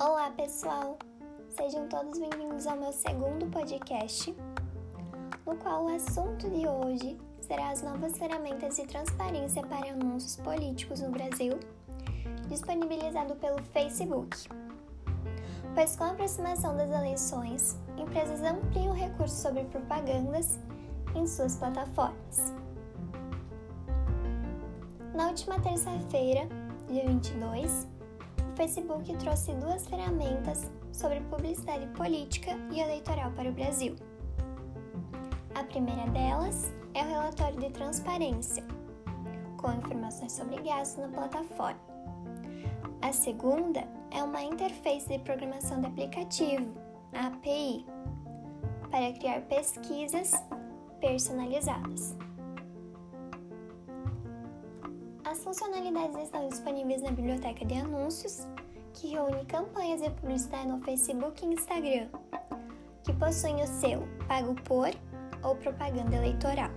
Olá, pessoal! Sejam todos bem-vindos ao meu segundo podcast, no qual o assunto de hoje será as novas ferramentas de transparência para anúncios políticos no Brasil, disponibilizado pelo Facebook. Pois com a aproximação das eleições, empresas ampliam recursos sobre propagandas em suas plataformas. Na última terça-feira, dia 22, Facebook trouxe duas ferramentas sobre publicidade política e eleitoral para o Brasil. A primeira delas é o relatório de transparência, com informações sobre gastos na plataforma. A segunda é uma interface de programação de aplicativo, API, para criar pesquisas personalizadas. As funcionalidades estão disponíveis na biblioteca de anúncios, que reúne campanhas de publicidade no Facebook e Instagram, que possuem o selo Pago por ou Propaganda Eleitoral.